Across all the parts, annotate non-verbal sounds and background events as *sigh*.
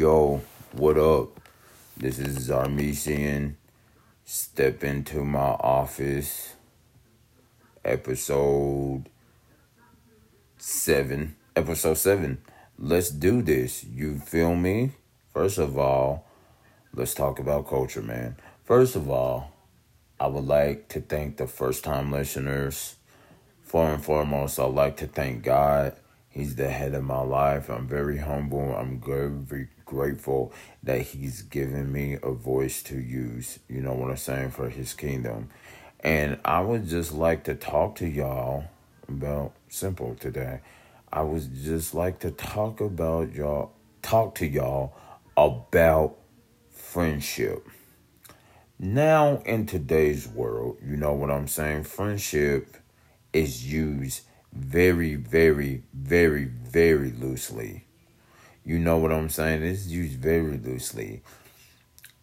Yo, what up? This is Zarmesian. Step into my office. Episode seven. Episode seven. Let's do this. You feel me? First of all, let's talk about culture, man. First of all, I would like to thank the first time listeners. For and foremost, I'd like to thank God. He's the head of my life. I'm very humble. I'm very grateful that He's given me a voice to use, you know what I'm saying, for His kingdom. And I would just like to talk to y'all about simple today. I would just like to talk about y'all, talk to y'all about friendship. Now, in today's world, you know what I'm saying? Friendship is used very, very, very, very loosely. You know what I'm saying? It's used very loosely.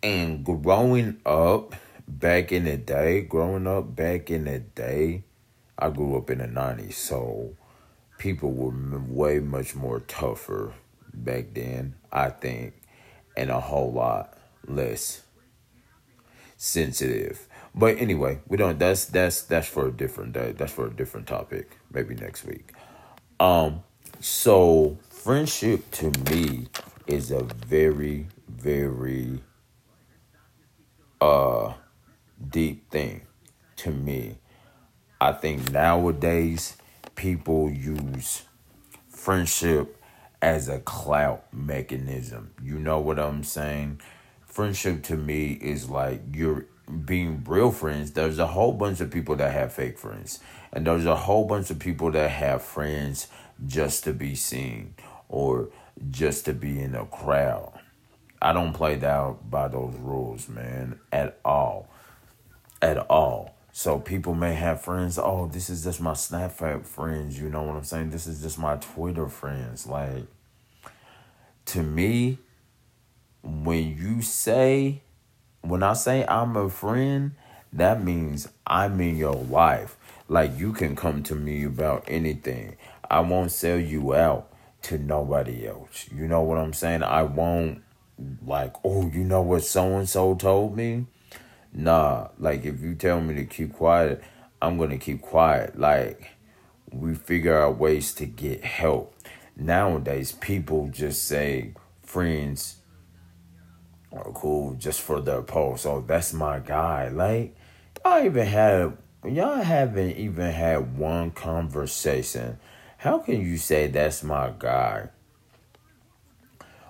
And growing up back in the day, growing up back in the day, I grew up in the 90s, so people were way much more tougher back then, I think, and a whole lot less sensitive. But anyway, we don't that's that's that's for a different day. That's for a different topic, maybe next week. Um so friendship to me is a very very uh deep thing to me. I think nowadays people use friendship as a clout mechanism. You know what I'm saying? Friendship to me is like you're being real friends. There's a whole bunch of people that have fake friends. And there's a whole bunch of people that have friends just to be seen or just to be in a crowd. I don't play that by those rules, man, at all. At all. So people may have friends, oh, this is just my Snapchat friends, you know what I'm saying? This is just my Twitter friends. Like, to me, when you say, when I say I'm a friend, that means I'm in your life. Like, you can come to me about anything. I won't sell you out to nobody else. You know what I'm saying? I won't, like, oh, you know what so and so told me? Nah, like if you tell me to keep quiet, I'm gonna keep quiet. Like we figure out ways to get help. Nowadays, people just say friends are cool just for their post. Oh, that's my guy. Like y'all even had y'all haven't even had one conversation. How can you say that's my guy?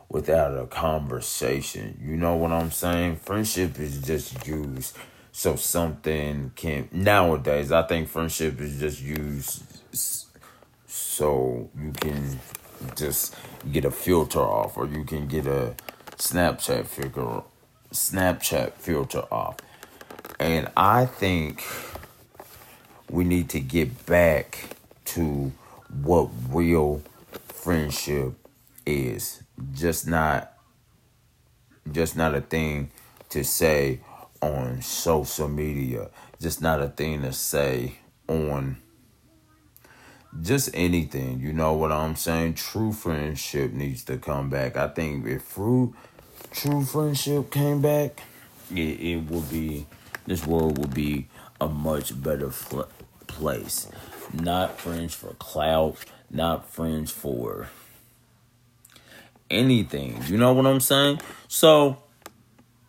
without a conversation. You know what I'm saying? Friendship is just used so something can nowadays I think friendship is just used so you can just get a filter off or you can get a Snapchat figure Snapchat filter off. And I think we need to get back to what real friendship is. Just not just not a thing to say on social media. Just not a thing to say on just anything. You know what i'm saying? True friendship needs to come back. I think if true true friendship came back it, it would be this world would be a much better fl- place not friends for clout not friends for anything. You know what I'm saying? So,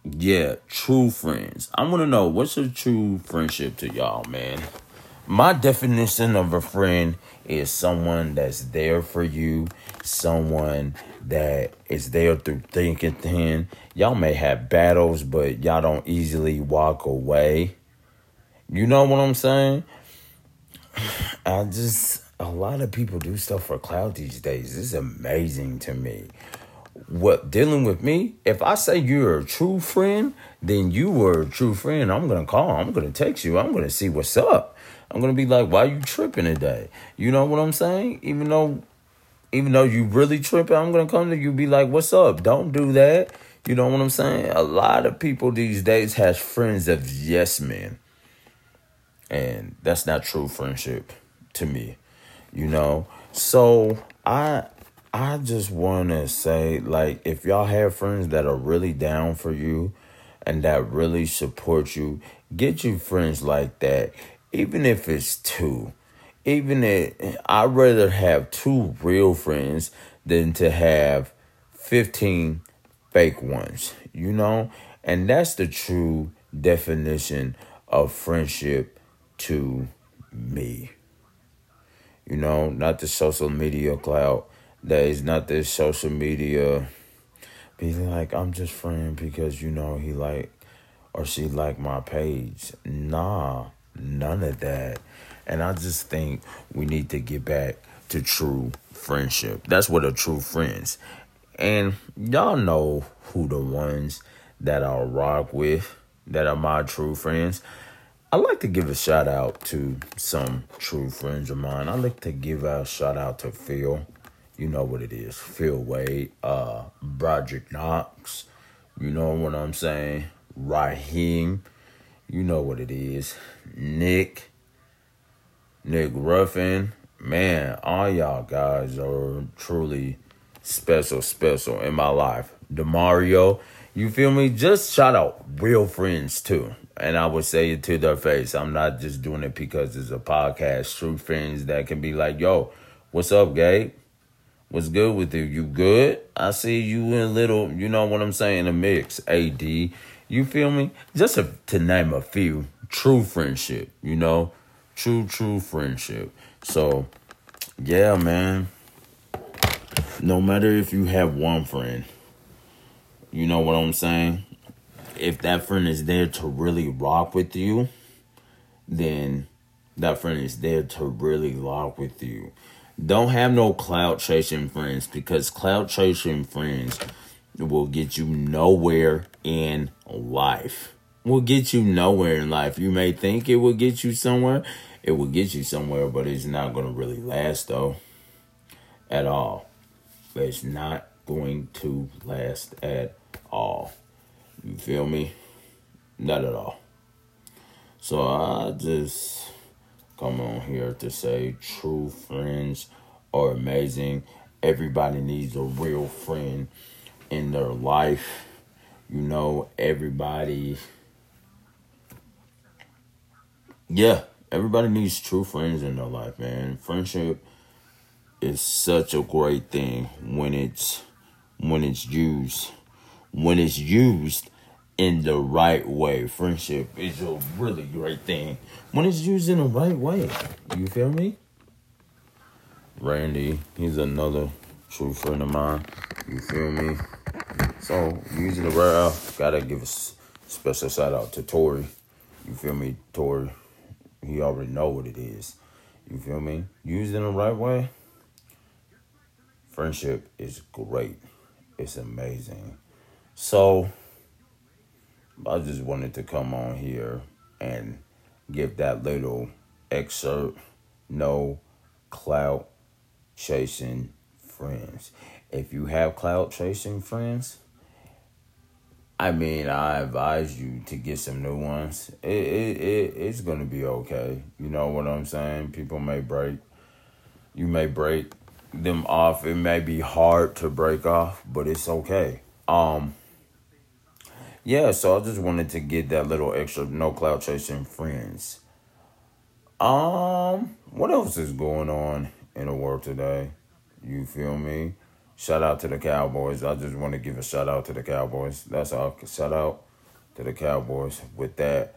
yeah, true friends. I want to know what's a true friendship to y'all, man. My definition of a friend is someone that's there for you, someone that is there through thick and thin. Y'all may have battles, but y'all don't easily walk away. You know what I'm saying? *laughs* I just a lot of people do stuff for clout these days. It's amazing to me. What dealing with me? If I say you're a true friend, then you were a true friend. I'm gonna call. I'm gonna text you. I'm gonna see what's up. I'm gonna be like, why you tripping today? You know what I'm saying? Even though, even though you really tripping, I'm gonna come to you. Be like, what's up? Don't do that. You know what I'm saying? A lot of people these days has friends of yes men, and that's not true friendship to me you know. So I I just want to say, like, if y'all have friends that are really down for you and that really support you, get you friends like that. Even if it's two, even if I'd rather have two real friends than to have 15 fake ones, you know? And that's the true definition of friendship to me. You know, not the social media cloud. That is not the social media be like, I'm just friend because you know he like or she like my page. Nah, none of that. And I just think we need to get back to true friendship. That's what a true friends. And y'all know who the ones that I rock with, that are my true friends. I like to give a shout out to some true friends of mine. I like to give a shout out to Phil. You know what it is. Phil Wade, uh, Broderick Knox. You know what I'm saying? Raheem. You know what it is. Nick. Nick Ruffin. Man, all y'all guys are truly special, special in my life. Demario. You feel me? Just shout out real friends too. And I would say it to their face. I'm not just doing it because it's a podcast. True friends that can be like, yo, what's up, Gabe? What's good with you? You good? I see you in little, you know what I'm saying, In a mix. AD. You feel me? Just a, to name a few. True friendship, you know? True, true friendship. So, yeah, man. No matter if you have one friend, you know what I'm saying? If that friend is there to really rock with you, then that friend is there to really rock with you. Don't have no cloud chasing friends because cloud chasing friends will get you nowhere in life. Will get you nowhere in life. You may think it will get you somewhere. It will get you somewhere, but it's not going to really last though. At all. But It's not going to last at all. You feel me? Not at all. So I just come on here to say true friends are amazing. Everybody needs a real friend in their life. You know, everybody. Yeah, everybody needs true friends in their life, man. Friendship is such a great thing when it's when it's used when it's used in the right way. Friendship is a really great thing when it's used in the right way. You feel me? Randy, he's another true friend of mine. You feel me? So using the right, gotta give a special shout out to Tori. You feel me, Tori? He already know what it is. You feel me? Used in the right way. Friendship is great. It's amazing. So I just wanted to come on here and give that little excerpt. No clout chasing friends. If you have clout chasing friends, I mean, I advise you to get some new ones. It, it, it it's gonna be okay. You know what I'm saying? People may break. You may break them off. It may be hard to break off, but it's okay. Um, yeah, so I just wanted to get that little extra no cloud chasing friends. Um, what else is going on in the world today? You feel me? Shout out to the Cowboys. I just want to give a shout out to the Cowboys. That's all. Shout out to the Cowboys with that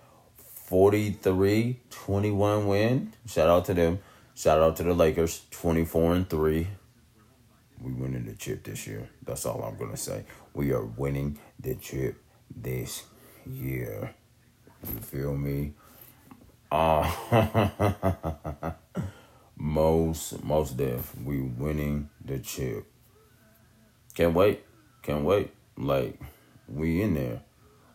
43-21 win. Shout out to them. Shout out to the Lakers, 24 and 3. We winning the chip this year. That's all I'm to say. We are winning the chip this year. You feel me? Uh, *laughs* most most deaf. We winning the chip. Can't wait. Can't wait. Like we in there.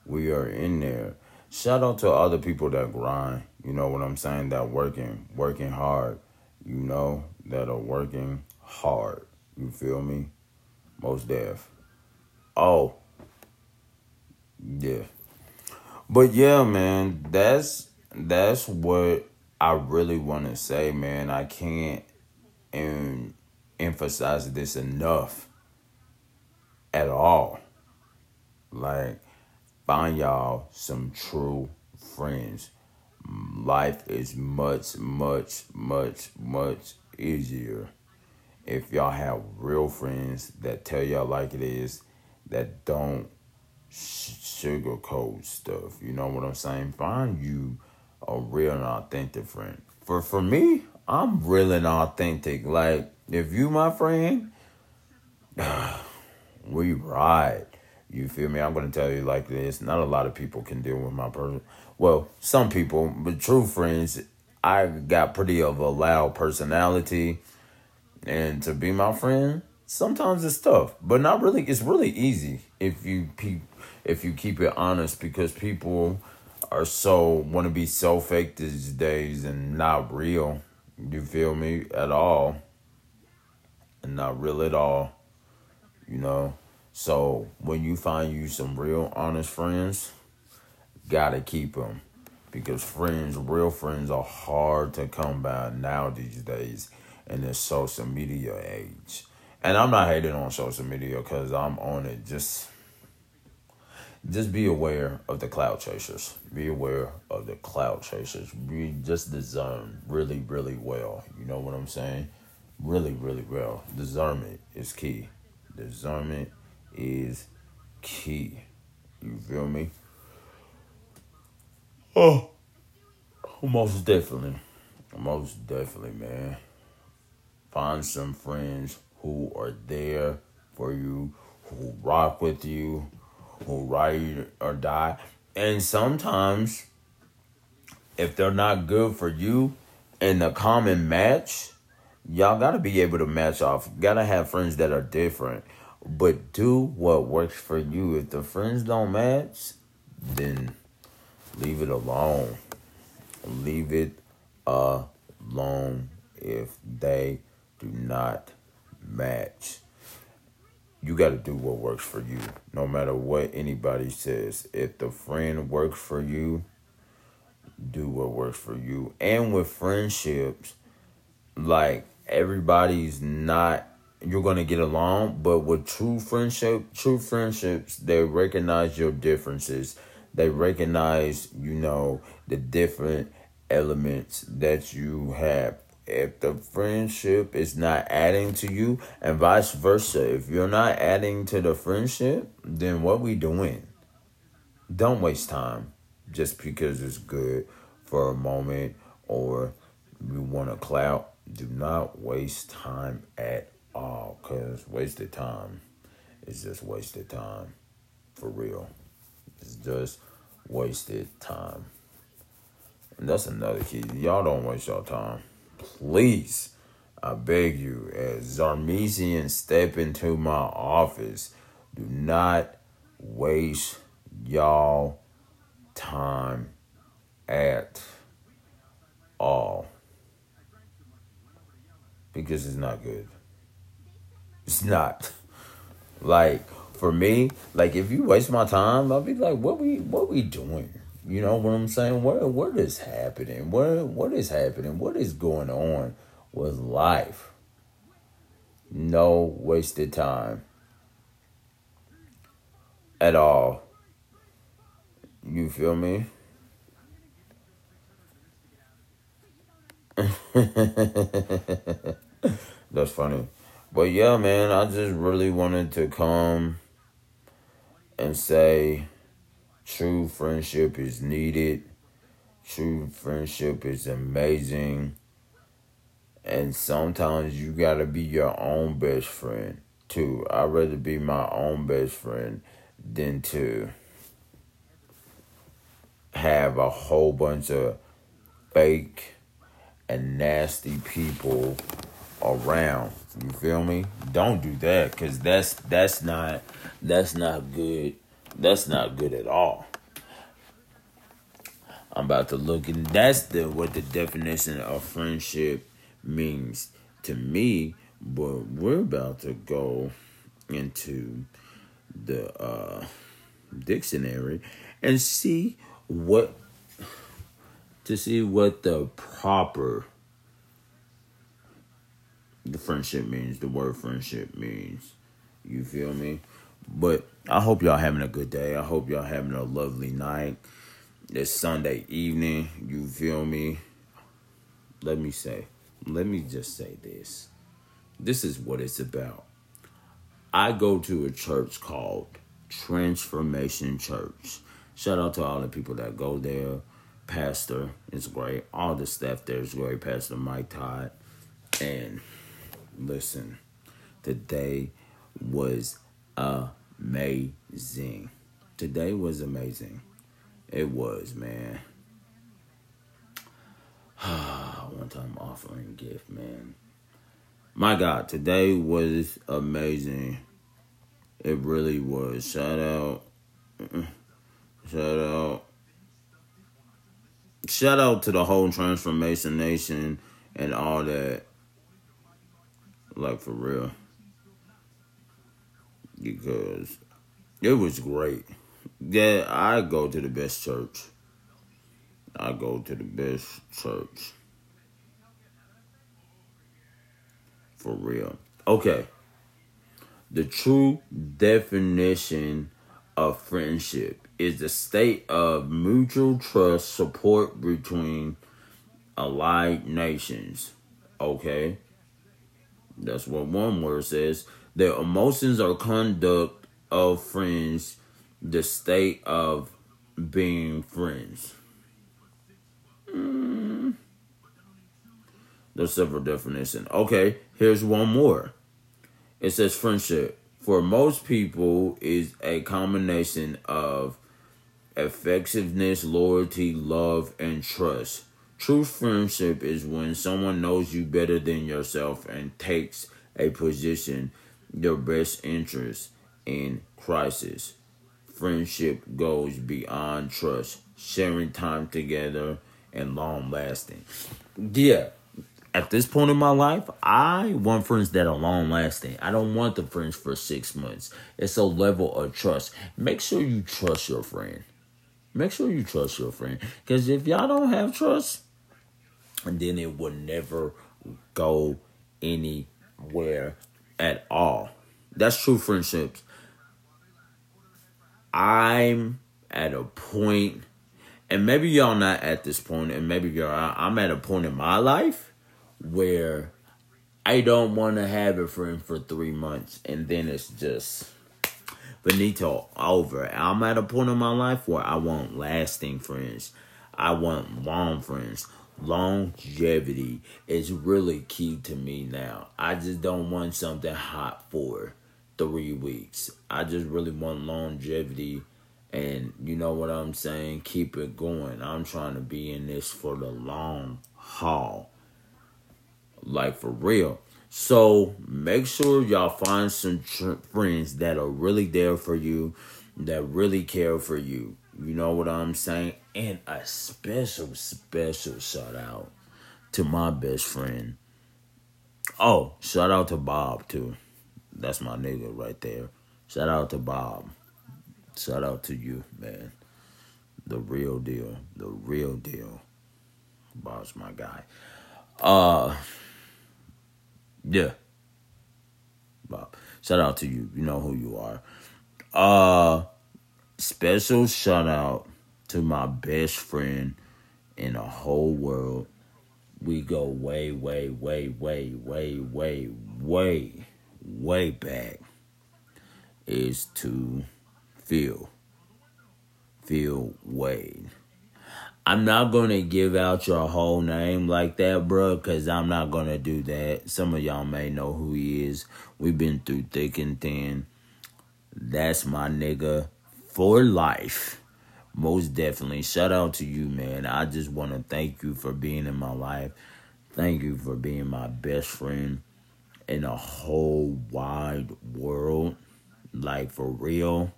We are in there. Shout out to other people that grind. You know what I'm saying? That working, working hard. You know that are working hard. You feel me? Most deaf. Oh, yeah. But yeah, man, that's that's what I really want to say, man. I can't and emphasize this enough at all. Like, find y'all some true friends. Life is much, much, much, much easier if y'all have real friends that tell y'all like it is, that don't sugarcoat stuff. You know what I'm saying? Find you a real and authentic friend. For for me, I'm real and authentic. Like if you my friend, *sighs* we ride. You feel me? I'm gonna tell you like this. Not a lot of people can deal with my person. Well, some people, but true friends, I got pretty of a loud personality, and to be my friend, sometimes it's tough, but not really. It's really easy if you if you keep it honest because people are so want to be so fake these days and not real. You feel me at all, and not real at all. You know. So when you find you some real honest friends, gotta keep them because friends, real friends, are hard to come by now these days in this social media age. And I'm not hating on social media because I'm on it. Just just be aware of the cloud chasers. Be aware of the cloud chasers. Be just discern really, really well. You know what I'm saying? Really, really well. Discernment is key. Discernment is key. You feel me? Oh, most definitely. Most definitely, man. Find some friends who are there for you, who rock with you, who ride or die. And sometimes, if they're not good for you in the common match, y'all gotta be able to match off. Gotta have friends that are different, but do what works for you. If the friends don't match, then leave it alone. Leave it alone if they do not match you got to do what works for you, no matter what anybody says. If the friend works for you, do what works for you. And with friendships, like everybody's not you're gonna get along, but with true friendship, true friendships, they recognize your differences. They recognize, you know, the different elements that you have. If the friendship is not adding to you and vice versa if you're not adding to the friendship then what we doing? Don't waste time just because it's good for a moment or you want a clout. Do not waste time at all because wasted time is just wasted time for real it's just wasted time and that's another key y'all don't waste your time please, I beg you, as Zarmesian step into my office, do not waste y'all time at all. Because it's not good. It's not. Like for me, like if you waste my time, I'll be like, what we what we doing? You know what I'm saying? What what is happening? What what is happening? What is going on with life? No wasted time at all. You feel me? *laughs* That's funny. But yeah, man, I just really wanted to come and say True friendship is needed. True friendship is amazing. And sometimes you gotta be your own best friend too. I'd rather be my own best friend than to have a whole bunch of fake and nasty people around. You feel me? Don't do that cuz that's that's not that's not good that's not good at all. I'm about to look and that's the what the definition of friendship means to me, but we're about to go into the uh, dictionary and see what to see what the proper friendship means, the word friendship means. You feel me? But I hope y'all having a good day. I hope y'all having a lovely night. It's Sunday evening. You feel me? Let me say, let me just say this. This is what it's about. I go to a church called Transformation Church. Shout out to all the people that go there. Pastor is great. All the staff there is great. Pastor Mike Todd. And listen, today was amazing. Today was amazing. It was, man. *sighs* One time offering gift, man. My God, today was amazing. It really was. Shout out. Shout out. Shout out to the whole Transformation Nation and all that. Like, for real. Because it was great. Yeah, I go to the best church. I go to the best church. For real. Okay. The true definition of friendship is the state of mutual trust support between allied nations. Okay? That's what one word says. The emotions or conduct of friends, the state of being friends. Mm. There's several definitions. Okay, here's one more. It says friendship for most people is a combination of effectiveness, loyalty, love, and trust. True friendship is when someone knows you better than yourself and takes a position your best interest in crisis. Friendship goes beyond trust, sharing time together and long lasting. Yeah, at this point in my life, I want friends that are long lasting. I don't want the friends for six months. It's a level of trust. Make sure you trust your friend. Make sure you trust your friend. Because if y'all don't have trust, then it will never go anywhere at all. That's true friendships. I'm at a point, and maybe y'all not at this point, and maybe y'all, I'm at a point in my life where I don't want to have a friend for three months, and then it's just Benito over. I'm at a point in my life where I want lasting friends. I want long friends. Longevity is really key to me now. I just don't want something hot for three weeks. I just really want longevity and you know what I'm saying? Keep it going. I'm trying to be in this for the long haul. Like for real. So make sure y'all find some tr- friends that are really there for you, that really care for you. You know what I'm saying? And a special, special shout out to my best friend. Oh, shout out to Bob too. That's my nigga right there. Shout out to Bob. Shout out to you, man. The real deal. The real deal. Bob's my guy. Uh yeah. Bob. Shout out to you. You know who you are. Uh special shout out to my best friend in the whole world. We go way, way, way, way, way, way, way way back is to Phil. Phil Wade. I'm not to give out your whole name like that, bro, because I'm not to do that. Some of y'all may know who he is. We've been through thick and thin. That's my nigga for life. Most definitely. Shout out to you, man. I just want to thank you for being in my life. Thank you for being my best friend in a whole wide world. Like for real.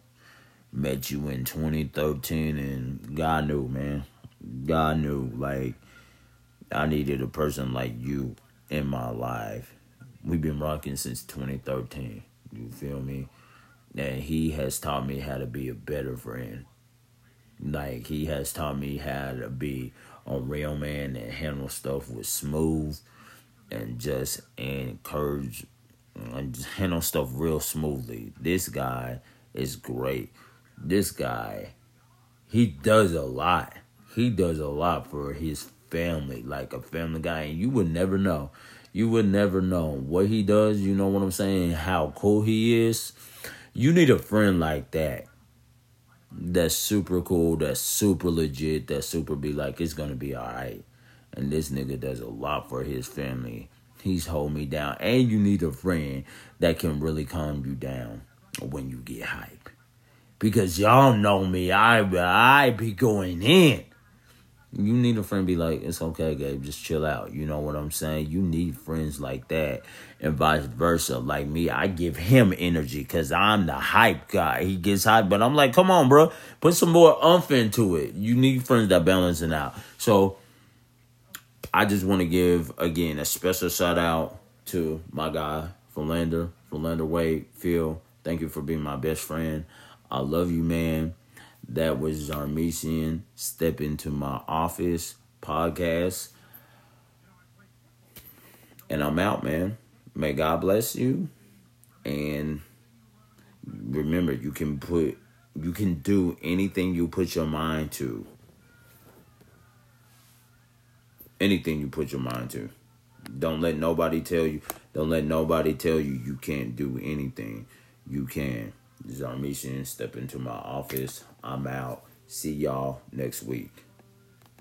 Met you in 2013 and God knew, man. God knew. Like I needed a person like you in my life. We've been rocking since 2013. You feel me? And he has taught me how to be a better friend. Like he has taught me how to be a real man and handle stuff with smooth and just encourage and just handle stuff real smoothly. This guy is great. This guy, he does a lot. He does a lot for his family, like a family guy, and you would never know. You would never know what he does. You know what I'm saying? How cool he is. You need a friend like that. That's super cool. That's super legit. That's super be like it's gonna be all right. And this nigga does a lot for his family. He's hold me down. And you need a friend that can really calm you down when you get hype. Because y'all know me, I I be going in. You need a friend be like, it's okay, Gabe, just chill out. You know what I'm saying? You need friends like that and vice versa. Like me, I give him energy because I'm the hype guy. He gets hype, but I'm like, come on, bro, put some more umph into it. You need friends that balance it out. So I just want to give again a special shout out to my guy, Philander, Philander Wade, Phil. Thank you for being my best friend. I love you, man. That was Zarmesian Step Into My Office podcast. And I'm out, man. May God bless you. And remember, you can put you can do anything you put your mind to. Anything you put your mind to. Don't let nobody tell you. Don't let nobody tell you you can't do anything. You can. Mission. Step into my office. I'm out. See y'all next week.